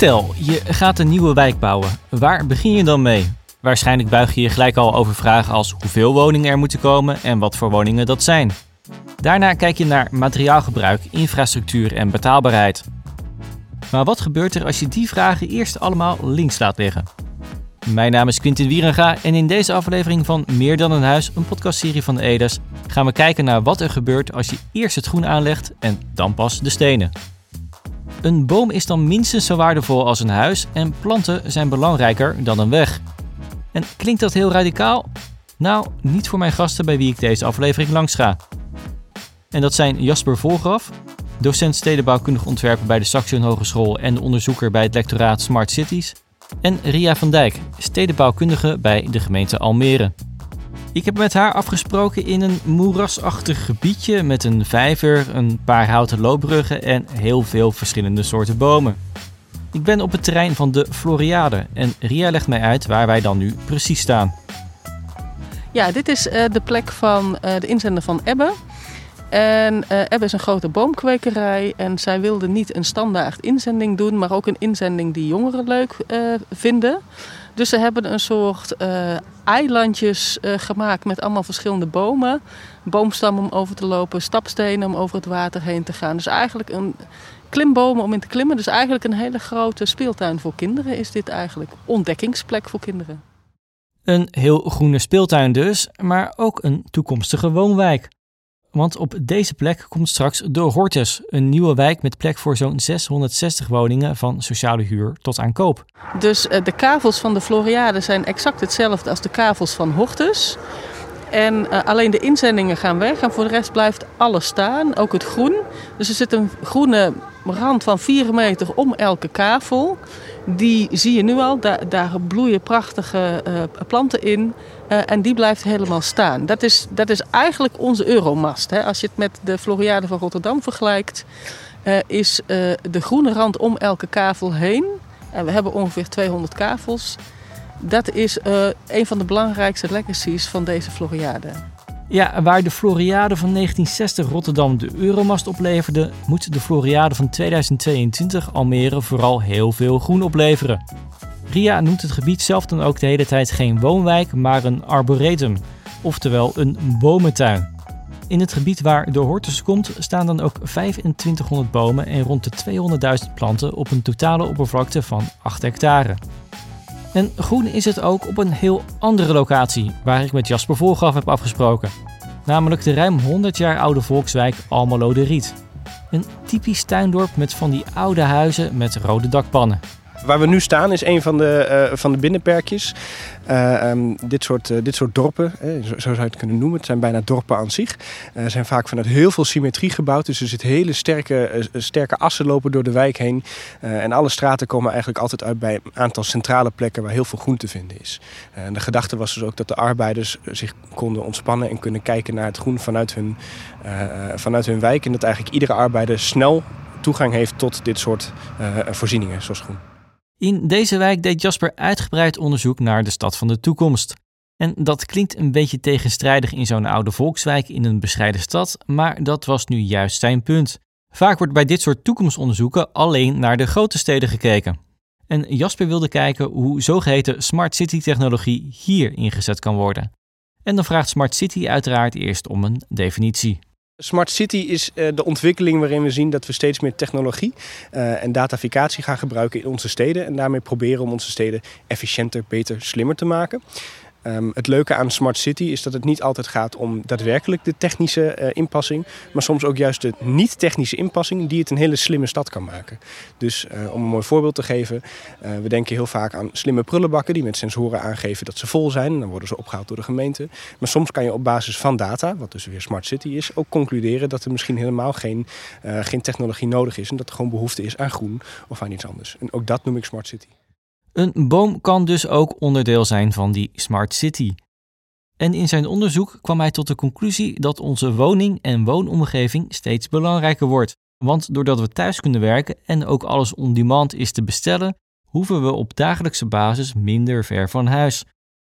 Stel, je gaat een nieuwe wijk bouwen. Waar begin je dan mee? Waarschijnlijk buig je je gelijk al over vragen als hoeveel woningen er moeten komen en wat voor woningen dat zijn. Daarna kijk je naar materiaalgebruik, infrastructuur en betaalbaarheid. Maar wat gebeurt er als je die vragen eerst allemaal links laat liggen? Mijn naam is Quintin Wierenga en in deze aflevering van Meer dan een huis, een podcastserie van de Edes, gaan we kijken naar wat er gebeurt als je eerst het groen aanlegt en dan pas de stenen. Een boom is dan minstens zo waardevol als een huis en planten zijn belangrijker dan een weg. En klinkt dat heel radicaal? Nou, niet voor mijn gasten bij wie ik deze aflevering langs ga. En dat zijn Jasper Volgraf, docent stedenbouwkundig ontwerpen bij de Saxion Hogeschool en onderzoeker bij het lectoraat Smart Cities. En Ria van Dijk, stedenbouwkundige bij de gemeente Almere. Ik heb met haar afgesproken in een moerasachtig gebiedje met een vijver, een paar houten loopbruggen en heel veel verschillende soorten bomen. Ik ben op het terrein van de Floriade en Ria legt mij uit waar wij dan nu precies staan. Ja, dit is uh, de plek van uh, de inzender van Ebbe. En uh, Ebbe is een grote boomkwekerij en zij wilde niet een standaard inzending doen, maar ook een inzending die jongeren leuk vinden. Dus ze hebben een soort uh, eilandjes uh, gemaakt met allemaal verschillende bomen. Boomstammen om over te lopen, stapstenen om over het water heen te gaan. Dus eigenlijk een klimbomen om in te klimmen. Dus eigenlijk een hele grote speeltuin voor kinderen is dit eigenlijk. Ontdekkingsplek voor kinderen. Een heel groene speeltuin dus, maar ook een toekomstige woonwijk. Want op deze plek komt straks de Hortus, een nieuwe wijk met plek voor zo'n 660 woningen van sociale huur tot aan koop. Dus de kavels van de Floriade zijn exact hetzelfde als de kavels van Hortus. En uh, alleen de inzendingen gaan weg en voor de rest blijft alles staan, ook het groen. Dus er zit een groene rand van 4 meter om elke kavel. Die zie je nu al, daar, daar bloeien prachtige uh, planten in. Uh, en die blijft helemaal staan. Dat is, dat is eigenlijk onze Euromast. Hè. Als je het met de Floriade van Rotterdam vergelijkt, is de groene rand om elke kavel heen. En we hebben ongeveer 200 kavels. Dat is een van de belangrijkste legacies van deze Floriade. Ja, waar de Floriade van 1960 Rotterdam de Euromast opleverde, moet de Floriade van 2022 Almere vooral heel veel groen opleveren. Ria noemt het gebied zelf dan ook de hele tijd geen woonwijk, maar een arboretum, oftewel een bomentuin. In het gebied waar de Hortus komt staan dan ook 2500 bomen en rond de 200.000 planten op een totale oppervlakte van 8 hectare. En groen is het ook op een heel andere locatie, waar ik met Jasper Volgraf heb afgesproken. Namelijk de ruim 100 jaar oude volkswijk Almelo de Riet. Een typisch tuindorp met van die oude huizen met rode dakpannen. Waar we nu staan is een van de, uh, van de binnenperkjes. Uh, um, dit, soort, uh, dit soort dorpen, zo, zo, zou je het kunnen noemen, het zijn bijna dorpen aan zich. zijn vaak vanuit heel veel symmetrie gebouwd. Dus er zitten hele sterke, sterke assen lopen door de wijk heen. en alle straten komen eigenlijk altijd uit bij een aantal centrale plekken waar heel veel groen te vinden is. en de gedachte was dus ook dat de arbeiders zich konden ontspannen en kunnen kijken naar het groen vanuit hun, vanuit hun wijk. En dat eigenlijk iedere arbeider snel toegang heeft tot dit soort voorzieningen, zoals groen. In deze wijk deed Jasper uitgebreid onderzoek naar de stad van de toekomst. En dat klinkt een beetje tegenstrijdig in zo'n oude volkswijk in een bescheiden stad, maar dat was nu juist zijn punt. Vaak wordt bij dit soort toekomstonderzoeken alleen naar de grote steden gekeken. En Jasper wilde kijken hoe zogeheten smart city technologie hier ingezet kan worden. En dan vraagt smart city uiteraard eerst om een definitie. Smart City is uh, de ontwikkeling waarin we zien dat we steeds meer technologie uh, en dataficatie gaan gebruiken in onze steden. En daarmee proberen om onze steden efficiënter, beter, slimmer te maken. Um, het leuke aan Smart City is dat het niet altijd gaat om daadwerkelijk de technische uh, inpassing, maar soms ook juist de niet-technische inpassing die het een hele slimme stad kan maken. Dus uh, om een mooi voorbeeld te geven, uh, we denken heel vaak aan slimme prullenbakken die met sensoren aangeven dat ze vol zijn. Dan worden ze opgehaald door de gemeente. Maar soms kan je op basis van data, wat dus weer Smart City is, ook concluderen dat er misschien helemaal geen, geen technologie nodig is en dat er gewoon behoefte is aan groen of aan iets anders. En ook dat noem ik Smart City. Een boom kan dus ook onderdeel zijn van die smart city. En in zijn onderzoek kwam hij tot de conclusie dat onze woning en woonomgeving steeds belangrijker wordt. Want doordat we thuis kunnen werken en ook alles on demand is te bestellen, hoeven we op dagelijkse basis minder ver van huis.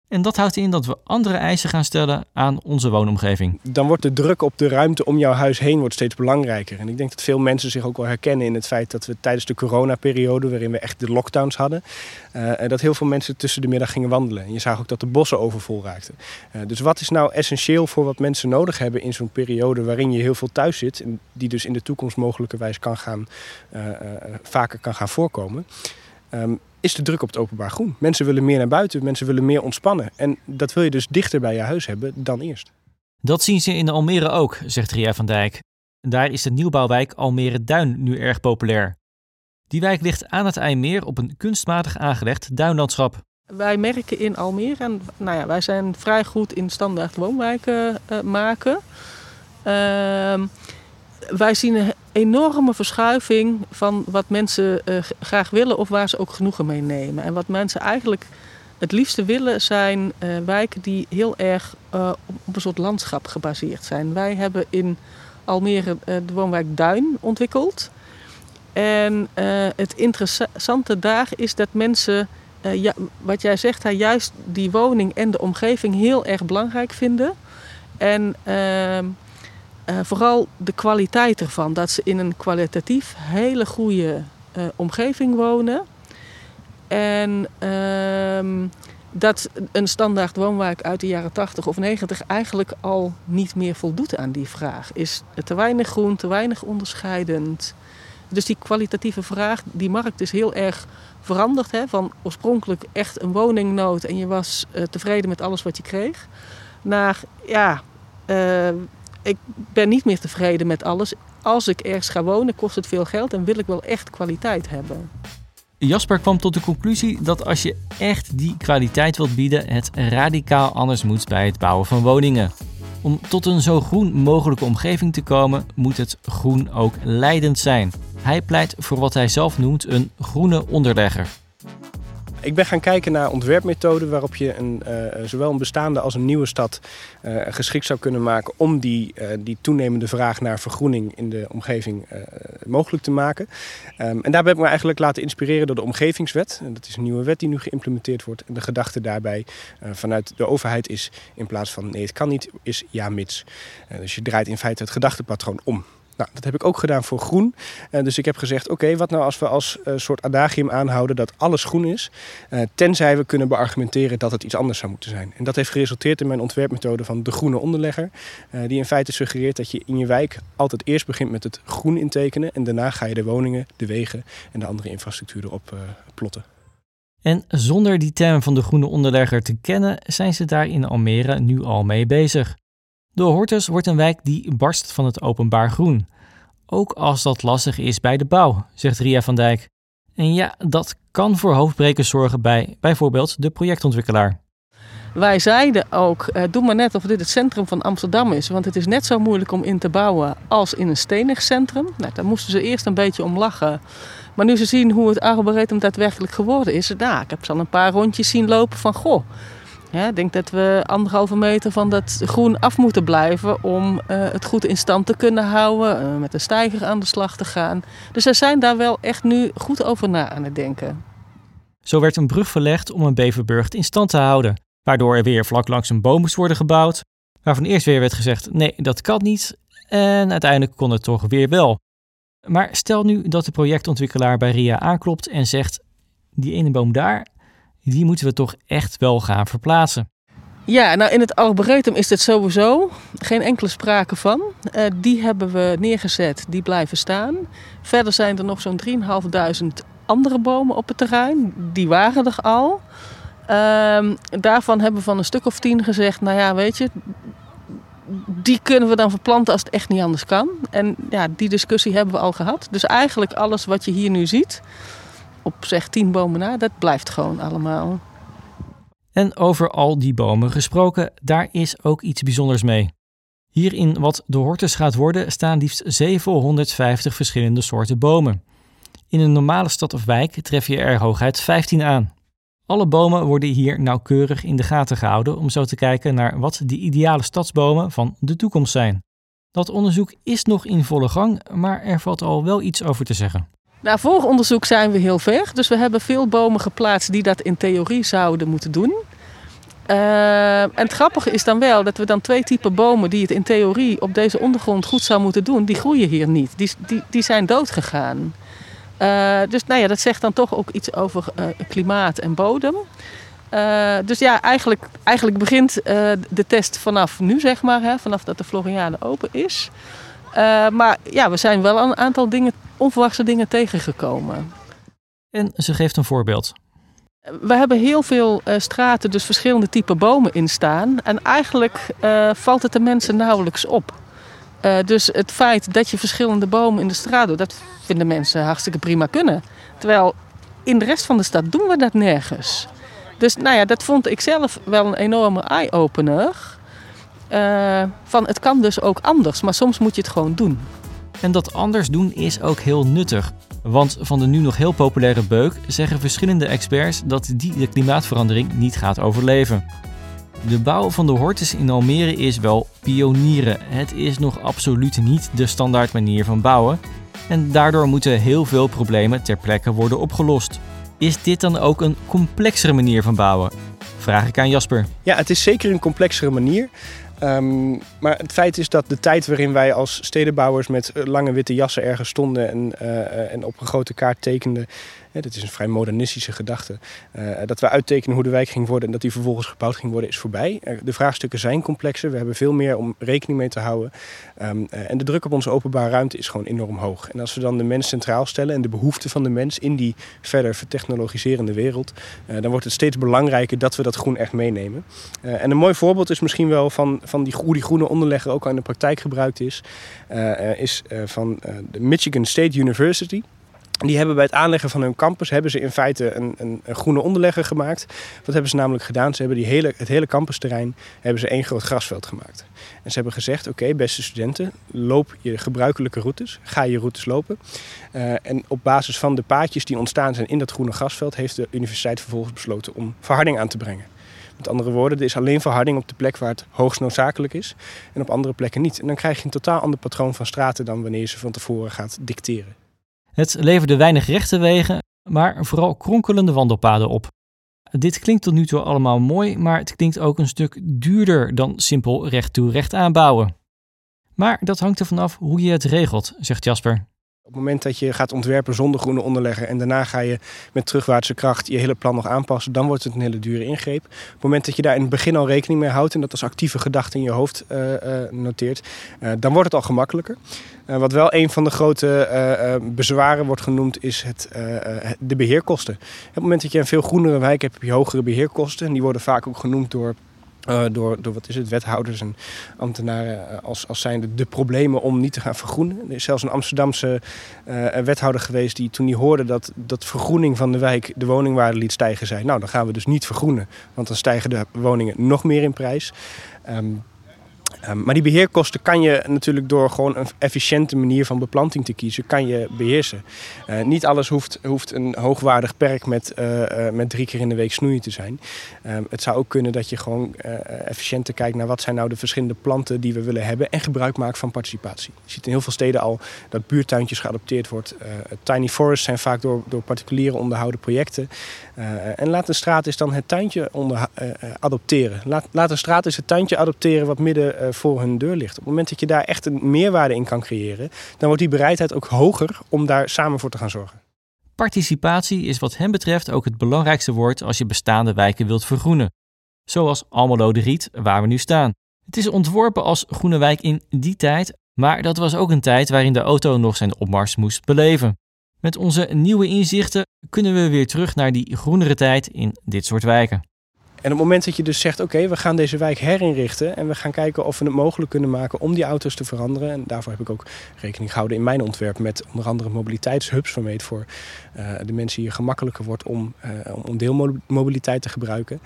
En dat houdt in dat we andere eisen gaan stellen aan onze woonomgeving. Dan wordt de druk op de ruimte om jouw huis heen wordt steeds belangrijker. En ik denk dat veel mensen zich ook wel herkennen in het feit dat we tijdens de coronaperiode, waarin we echt de lockdowns hadden, uh, dat heel veel mensen tussen de middag gingen wandelen. En je zag ook dat de bossen overvol raakten. Uh, dus wat is nou essentieel voor wat mensen nodig hebben in zo'n periode waarin je heel veel thuis zit, en die dus in de toekomst mogelijkerwijs kan gaan, uh, vaker kan gaan voorkomen? Um, is de druk op het openbaar groen. Mensen willen meer naar buiten, mensen willen meer ontspannen. En dat wil je dus dichter bij je huis hebben dan eerst. Dat zien ze in Almere ook, zegt Ria van Dijk. Daar is de nieuwbouwwijk Almere Duin nu erg populair. Die wijk ligt aan het IJmeer op een kunstmatig aangelegd duinlandschap. Wij merken in Almere, en nou ja, wij zijn vrij goed in standaard woonwijken uh, maken. Uh, wij zien enorme verschuiving van wat mensen uh, graag willen of waar ze ook genoegen mee nemen. En wat mensen eigenlijk het liefste willen zijn uh, wijken die heel erg uh, op een soort landschap gebaseerd zijn. Wij hebben in Almere de woonwijk Duin ontwikkeld. En het interessante daar is dat mensen, wat jij zegt, juist die woning en de omgeving heel erg belangrijk vinden. En ehm, uh, vooral de kwaliteit ervan. Dat ze in een kwalitatief hele goede uh, omgeving wonen. En uh, dat een standaard woonwijk uit de jaren 80 of 90 eigenlijk al niet meer voldoet aan die vraag. Is te weinig groen, te weinig onderscheidend. Dus die kwalitatieve vraag, die markt is heel erg veranderd. Hè? Van oorspronkelijk echt een woningnood en je was uh, tevreden met alles wat je kreeg. Naar ja, ik ben niet meer tevreden met alles. Als ik ergens ga wonen, kost het veel geld en wil ik wel echt kwaliteit hebben. Jasper kwam tot de conclusie dat als je echt die kwaliteit wilt bieden, het radicaal anders moet bij het bouwen van woningen. Om tot een zo groen mogelijke omgeving te komen, moet het groen ook leidend zijn. Hij pleit voor wat hij zelf noemt een groene onderlegger. Ik ben gaan kijken naar ontwerpmethoden waarop je een, uh, zowel een bestaande als een nieuwe stad uh, geschikt zou kunnen maken om die, uh, die toenemende vraag naar vergroening in de omgeving mogelijk te maken. Um, en daarbij heb ik me eigenlijk laten inspireren door de omgevingswet. En dat is een nieuwe wet die nu geïmplementeerd wordt. En de gedachte daarbij vanuit de overheid is in plaats van nee het kan niet, is ja mits. dus je draait in feite het gedachtepatroon om. Nou, dat heb ik ook gedaan voor groen. Uh, dus ik heb gezegd, oké, wat nou als we als uh, soort adagium aanhouden dat alles groen is, uh, tenzij we kunnen beargumenteren dat het iets anders zou moeten zijn. En dat heeft geresulteerd in mijn ontwerpmethode van de groene onderlegger, die in feite suggereert dat je in je wijk altijd eerst begint met het groen intekenen en daarna ga je de woningen, de wegen en de andere infrastructuur erop plotten. En zonder die term van de groene onderlegger te kennen, zijn ze daar in Almere nu al mee bezig. De Hortus wordt een wijk die barst van het openbaar groen. Ook als dat lastig is bij de bouw, zegt Ria van Dijk. En ja, dat kan voor hoofdbrekers zorgen bij bijvoorbeeld de projectontwikkelaar. Wij zeiden ook, eh, doe maar net of dit het centrum van Amsterdam is. Want het is net zo moeilijk om in te bouwen als in een stenig centrum. Nou, daar moesten ze eerst een beetje om lachen. Maar nu ze zien hoe het Arboretum daadwerkelijk geworden is. Nou, ik heb ze al een paar rondjes zien lopen van, goh, ik denk dat we anderhalve meter van dat groen af moeten blijven om uh, het goed in stand te kunnen houden, uh, met de stijger aan de slag te gaan. Dus ze zijn daar wel echt nu goed over na aan het denken. Zo werd een brug verlegd om een Beverburg in stand te houden, waardoor er weer vlak langs een boom moest worden gebouwd, waarvan eerst weer werd gezegd nee, dat kan niet en uiteindelijk kon het toch weer wel. Maar stel nu dat de projectontwikkelaar bij RIA aanklopt en zegt die ene boom daar, die moeten we toch echt wel gaan verplaatsen. Ja, nou in het Arboretum is dit sowieso geen enkele sprake van. Uh, die hebben we neergezet, die blijven staan. Verder zijn er nog zo'n 3.500 andere bomen op het terrein. Die waren er al. Uh, daarvan hebben we van een stuk of tien gezegd, nou ja, weet je, die kunnen we dan verplanten als het echt niet anders kan. En ja, die discussie hebben we al gehad. Dus eigenlijk alles wat je hier nu ziet, op zeg tien bomen na, dat blijft gewoon allemaal. En over al die bomen gesproken, daar is ook iets bijzonders mee. Hier in wat de Hortus gaat worden staan liefst 750 verschillende soorten bomen. In een normale stad of wijk tref je er hooguit 15 aan. Alle bomen worden hier nauwkeurig in de gaten gehouden om zo te kijken naar wat de ideale stadsbomen van de toekomst zijn. Dat onderzoek is nog in volle gang, maar er valt al wel iets over te zeggen. Nou, voor onderzoek zijn we heel ver. Dus we hebben veel bomen geplaatst die dat in theorie zouden moeten doen. Uh, en het grappige is dan wel dat we dan twee typen bomen die het in theorie op deze ondergrond goed zou moeten doen, die groeien hier niet. Die, die, die zijn doodgegaan. Uh, dus nou ja, dat zegt dan toch ook iets over uh, klimaat en bodem. dus ja, eigenlijk, eigenlijk begint de test vanaf nu, zeg maar, hè, vanaf dat de Floriade open is. Maar ja, we zijn wel een aantal dingen, onverwachte dingen tegengekomen. En ze geeft een voorbeeld. We hebben heel veel uh, straten, dus verschillende typen bomen in staan. En eigenlijk uh, valt het de mensen nauwelijks op. Uh, dus het feit dat je verschillende bomen in de straat doet, dat vinden mensen hartstikke prima kunnen. Terwijl in de rest van de stad doen we dat nergens. Dus nou ja, dat vond ik zelf wel een enorme eye-opener. Van het kan dus ook anders, maar soms moet je het gewoon doen. En dat anders doen is ook heel nuttig. Want van de nu nog heel populaire beuk zeggen verschillende experts dat die de klimaatverandering niet gaat overleven. De bouw van de hortus in Almere is wel pionieren. Het is nog absoluut niet de standaard manier van bouwen. En daardoor moeten heel veel problemen ter plekke worden opgelost. Is dit dan ook een complexere manier van bouwen? Vraag ik aan Jasper. Ja, het is zeker een complexere manier. Um, maar het feit is dat de tijd waarin wij als stedenbouwers met eh, lange witte jassen ergens stonden en, uh, en op een grote kaart tekenden, dat is een vrij modernistische gedachte. Uh, dat we uittekenen hoe de wijk ging worden en dat die vervolgens gebouwd ging worden, is voorbij. de vraagstukken zijn complexer. We hebben veel meer om rekening mee te houden. Um, uh, en de druk op onze openbare ruimte is gewoon enorm hoog. En als we dan de mens centraal stellen en de behoeften van de mens in die verder vertechnologiserende wereld, dan wordt het steeds belangrijker dat we dat groen echt meenemen. en een mooi voorbeeld is misschien wel van, van die, hoe die groene onderlegger ook al in de praktijk gebruikt is, is van de Michigan State University. Die hebben bij het aanleggen van hun campus hebben ze in feite een, een, een, groene onderlegger gemaakt. Wat hebben ze namelijk gedaan? Ze hebben die hele, het hele campusterrein hebben ze één groot grasveld gemaakt. En ze hebben gezegd, oké beste studenten, loop je gebruikelijke routes. Ga je routes lopen. Uh, en op basis van de paadjes die ontstaan zijn in dat groene grasveld... heeft de universiteit vervolgens besloten om verharding aan te brengen. Met andere woorden, er is alleen verharding op de plek waar het hoogst noodzakelijk is. En op andere plekken niet. En dan krijg je een totaal ander patroon van straten dan wanneer je ze van tevoren gaat dicteren. Het leverde weinig rechte wegen, maar vooral kronkelende wandelpaden op. Dit klinkt tot nu toe allemaal mooi, maar het klinkt ook een stuk duurder dan simpel recht toe recht aanbouwen. Maar dat hangt er vanaf hoe je het regelt, zegt Jasper. Op het moment dat je gaat ontwerpen zonder groene onderlegger en daarna ga je met terugwaartse kracht je hele plan nog aanpassen, dan wordt het een hele dure ingreep. Op het moment dat je daar in het begin al rekening mee houdt en dat als actieve gedachte in je hoofd uh, uh, noteert, uh, dan wordt het al gemakkelijker. wat wel een van de grote bezwaren wordt genoemd is het, de beheerkosten. Op het moment dat je een veel groenere wijk hebt, heb je hogere beheerkosten en die worden vaak ook genoemd door uh, door, door wat is het, wethouders en ambtenaren uh, als, als zijnde de problemen om niet te gaan vergroenen. Er is zelfs een Amsterdamse uh, wethouder geweest die toen hij hoorde dat, dat vergroening van de wijk de woningwaarde liet stijgen, zei nou dan gaan we dus niet vergroenen, want dan stijgen de woningen nog meer in prijs. Um, Um, maar die beheerkosten kan je natuurlijk door gewoon een efficiënte manier van beplanting te kiezen, kan je beheersen. Uh, niet alles hoeft, hoeft een hoogwaardig perk met, uh, uh, met drie keer in de week snoeien te zijn. Um, het zou ook kunnen dat je gewoon efficiënter kijkt naar wat zijn nou de verschillende planten die we willen hebben en gebruik maakt van participatie. Je ziet in heel veel steden al dat buurtuintjes geadopteerd wordt. tiny forests zijn vaak door, door particulieren onderhouden projecten. En laat een straat is dan het tuintje onder, adopteren. Laat, een straat is het tuintje adopteren wat midden voor hun deur ligt. Op het moment dat je daar echt een meerwaarde in kan creëren, dan wordt die bereidheid ook hoger om daar samen voor te gaan zorgen. Participatie is wat hem betreft ook het belangrijkste woord als je bestaande wijken wilt vergroenen. Zoals Almelo de Riet, waar we nu staan. Het is ontworpen als groene wijk in die tijd, maar dat was ook een tijd waarin de auto nog zijn opmars moest beleven. Met onze nieuwe inzichten kunnen we weer terug naar die groenere tijd in dit soort wijken. En op het moment dat je dus zegt, oké, we gaan deze wijk herinrichten en we gaan kijken of we het mogelijk kunnen maken om die auto's te veranderen. En daarvoor heb ik ook rekening gehouden in mijn ontwerp met onder andere mobiliteitshubs, waarmee het voor uh, de mensen hier gemakkelijker wordt om, uh, om deelmobiliteit te gebruiken.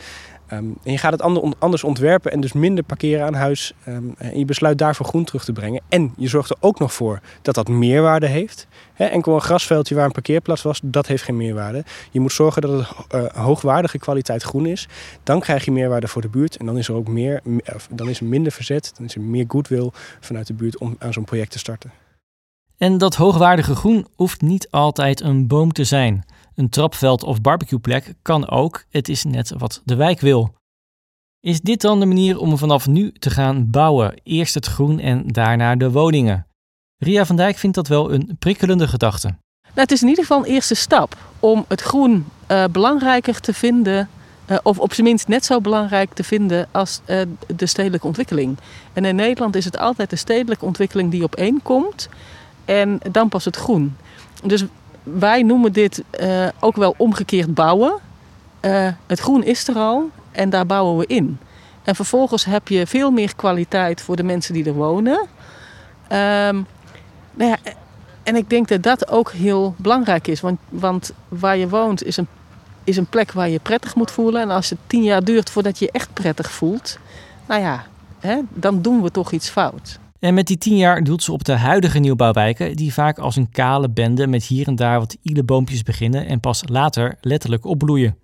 Um, en je gaat het anders ontwerpen en dus minder parkeren aan huis. Um, en je besluit daarvoor groen terug te brengen. En je zorgt er ook nog voor dat dat meerwaarde heeft. He, enkel een grasveldje waar een parkeerplaats was, dat heeft geen meerwaarde. Je moet zorgen dat het uh, hoogwaardige kwaliteit groen is. Dan krijg je meerwaarde voor de buurt. En dan is er ook meer, dan is er minder verzet. Dan is er meer goodwill vanuit de buurt om aan zo'n project te starten. En dat hoogwaardige groen hoeft niet altijd een boom te zijn. Een trapveld of barbecueplek kan ook, het is net wat de wijk wil. Is dit dan de manier om vanaf nu te gaan bouwen? Eerst het groen en daarna de woningen. Ria van Dijk vindt dat wel een prikkelende gedachte. Nou, het is in ieder geval een eerste stap om het groen uh, belangrijker te vinden, uh, of op zijn minst net zo belangrijk te vinden als uh, de stedelijke ontwikkeling. En in Nederland is het altijd de stedelijke ontwikkeling die op één komt en dan pas het groen. Dus wij noemen dit ook wel omgekeerd bouwen. het groen is er al en daar bouwen we in. En vervolgens heb je veel meer kwaliteit voor de mensen die er wonen. Um, nou ja, en ik denk dat dat ook heel belangrijk is. Want, want waar je woont is een, is een plek waar je prettig moet voelen. En als het tien jaar duurt voordat je je echt prettig voelt, nou ja, hè, dan doen we toch iets fout. En met die tien jaar doelt ze op de huidige nieuwbouwwijken, die vaak als een kale bende met hier en daar wat boompjes beginnen en pas later letterlijk opbloeien.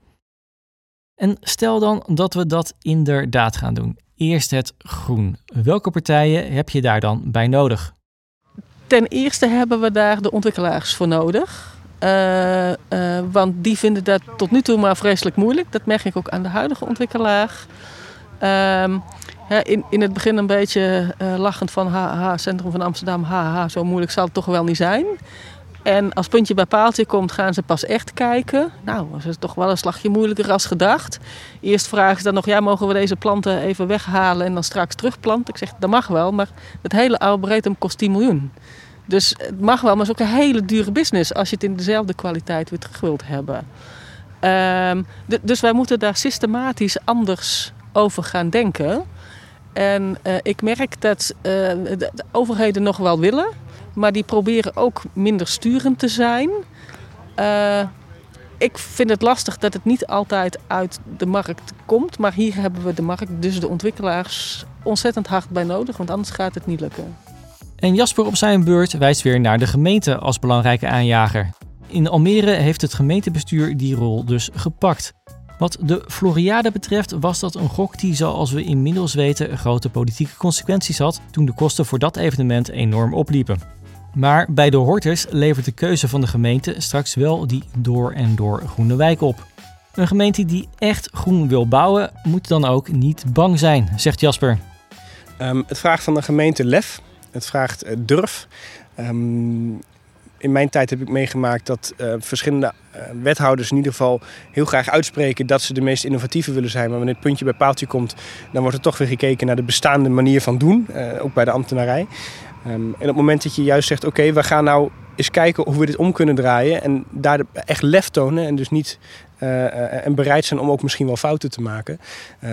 En stel dan dat we dat inderdaad gaan doen. Eerst het groen. Welke partijen heb je daar dan bij nodig? Ten eerste hebben we daar de ontwikkelaars voor nodig. Uh, uh, want die vinden dat tot nu toe maar vreselijk moeilijk. Dat merk ik ook aan de huidige ontwikkelaar. In, in het begin een beetje uh, lachend van haha, centrum van Amsterdam, haha, zo moeilijk zal het toch wel niet zijn. En als puntje bij paaltje komt, gaan ze pas echt kijken. Nou, dat is toch wel een slagje moeilijker als gedacht. Eerst vragen ze dan nog, ja, mogen we deze planten even weghalen en dan straks terugplanten? Ik zeg, dat mag wel, maar het hele arboretum kost 10 miljoen. Dus het mag wel, maar het is ook een hele dure business als je het in dezelfde kwaliteit weer terug wilt hebben. Um, dus wij moeten daar systematisch anders over gaan denken. En uh, ik merk dat uh, de overheden nog wel willen, maar die proberen ook minder sturend te zijn. Uh, ik vind het lastig dat het niet altijd uit de markt komt, maar hier hebben we de markt, dus de ontwikkelaars, ontzettend hard bij nodig, want anders gaat het niet lukken. En Jasper op zijn beurt wijst weer naar de gemeente als belangrijke aanjager. In Almere heeft het gemeentebestuur die rol dus gepakt. Wat de Floriade betreft was dat een gok die, zoals we inmiddels weten, grote politieke consequenties had toen de kosten voor dat evenement enorm opliepen. Maar bij de Horters levert de keuze van de gemeente straks wel die door en door groene wijk op. Een gemeente die echt groen wil bouwen, moet dan ook niet bang zijn, zegt Jasper. Um, het vraagt van de gemeente lef. Het vraagt eh, durf. Ehm, in mijn tijd heb ik meegemaakt dat uh, verschillende uh, wethouders in ieder geval heel graag uitspreken dat ze de meest innovatieve willen zijn. Maar wanneer het puntje bij paaltje komt, dan wordt er toch weer gekeken naar de bestaande manier van doen, uh, ook bij de ambtenarij. Um, en op het moment dat je juist zegt, oké, we gaan nou eens kijken hoe we dit om kunnen draaien en daar echt lef tonen en dus niet en bereid zijn om ook misschien wel fouten te maken,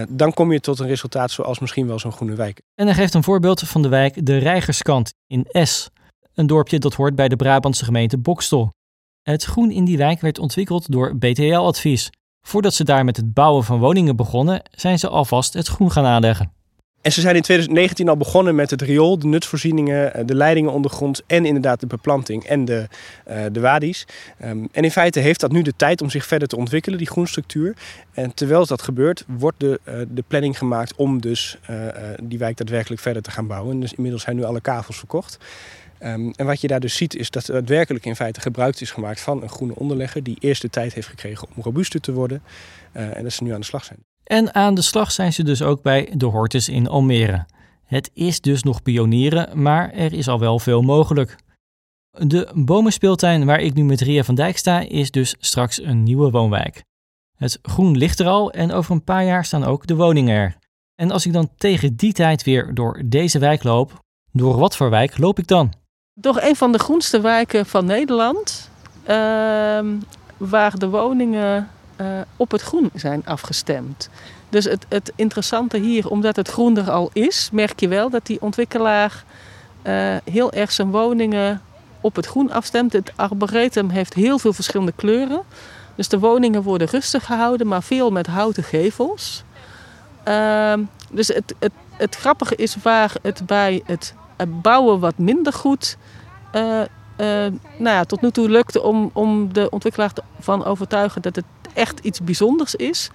dan kom je tot een resultaat zoals misschien wel zo'n groene wijk. En hij geeft een voorbeeld van de wijk De Rijgerskant in Es, een dorpje dat hoort bij de Brabantse gemeente Bokstel. Het groen in die wijk werd ontwikkeld door BTL-advies. Voordat ze daar met het bouwen van woningen begonnen, zijn ze alvast het groen gaan aanleggen. En ze zijn in 2019 al begonnen met het riool, de nutsvoorzieningen, eh, de leidingen ondergrond en inderdaad de beplanting en de, uh, de wadi's. Um, en in feite heeft dat nu de tijd om zich verder te ontwikkelen, die groenstructuur. En terwijl dat gebeurt, wordt de, uh, de planning gemaakt om dus die wijk daadwerkelijk verder te gaan bouwen. Dus inmiddels zijn nu alle kavels verkocht. Um, en wat je daar dus ziet is dat er daadwerkelijk in feite gebruik is gemaakt van een groene onderlegger die eerst de tijd heeft gekregen om robuuster te worden en dat ze nu aan de slag zijn. En aan de slag zijn ze dus ook bij de Hortus in Almere. Het is dus nog pionieren, maar er is al wel veel mogelijk. De bomenspeeltuin waar ik nu met Ria van Dijk sta, is dus straks een nieuwe woonwijk. Het groen ligt er al en over een paar jaar staan ook de woningen er. En als ik dan tegen die tijd weer door deze wijk loop, door wat voor wijk loop ik dan? Door een van de groenste wijken van Nederland, uh, waar de woningen uh, op het groen zijn afgestemd. Dus het, het, interessante hier, omdat het groen er al is, merk je wel dat die ontwikkelaar uh, heel erg zijn woningen op het groen afstemt. Het arboretum heeft heel veel verschillende kleuren. Dus de woningen worden rustig gehouden, maar veel met houten gevels. Uh, dus het, het, het, grappige is waar het bij het bouwen wat minder goed uh, nou ja, tot nu toe lukte om, om de ontwikkelaar van overtuigen dat het echt iets bijzonders is,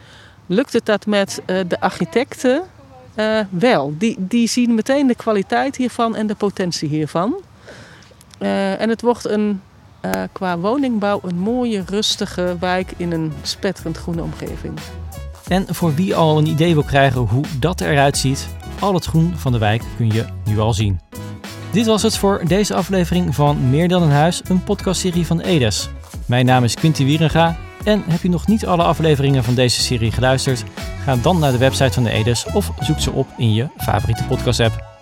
lukt het dat met de architecten wel. Die, die zien meteen de kwaliteit hiervan en de potentie hiervan. En het wordt een, qua woningbouw een mooie, rustige wijk in een spetterend groene omgeving. En voor wie al een idee wil krijgen hoe dat eruit ziet, al het groen van de wijk kun je nu al zien. Dit was het voor deze aflevering van Meer dan een huis, een podcastserie van Edes. Mijn naam is Quinty Wierenga en heb je nog niet alle afleveringen van deze serie geluisterd? Ga dan naar de website van de Edes of zoek ze op in je favoriete podcast app.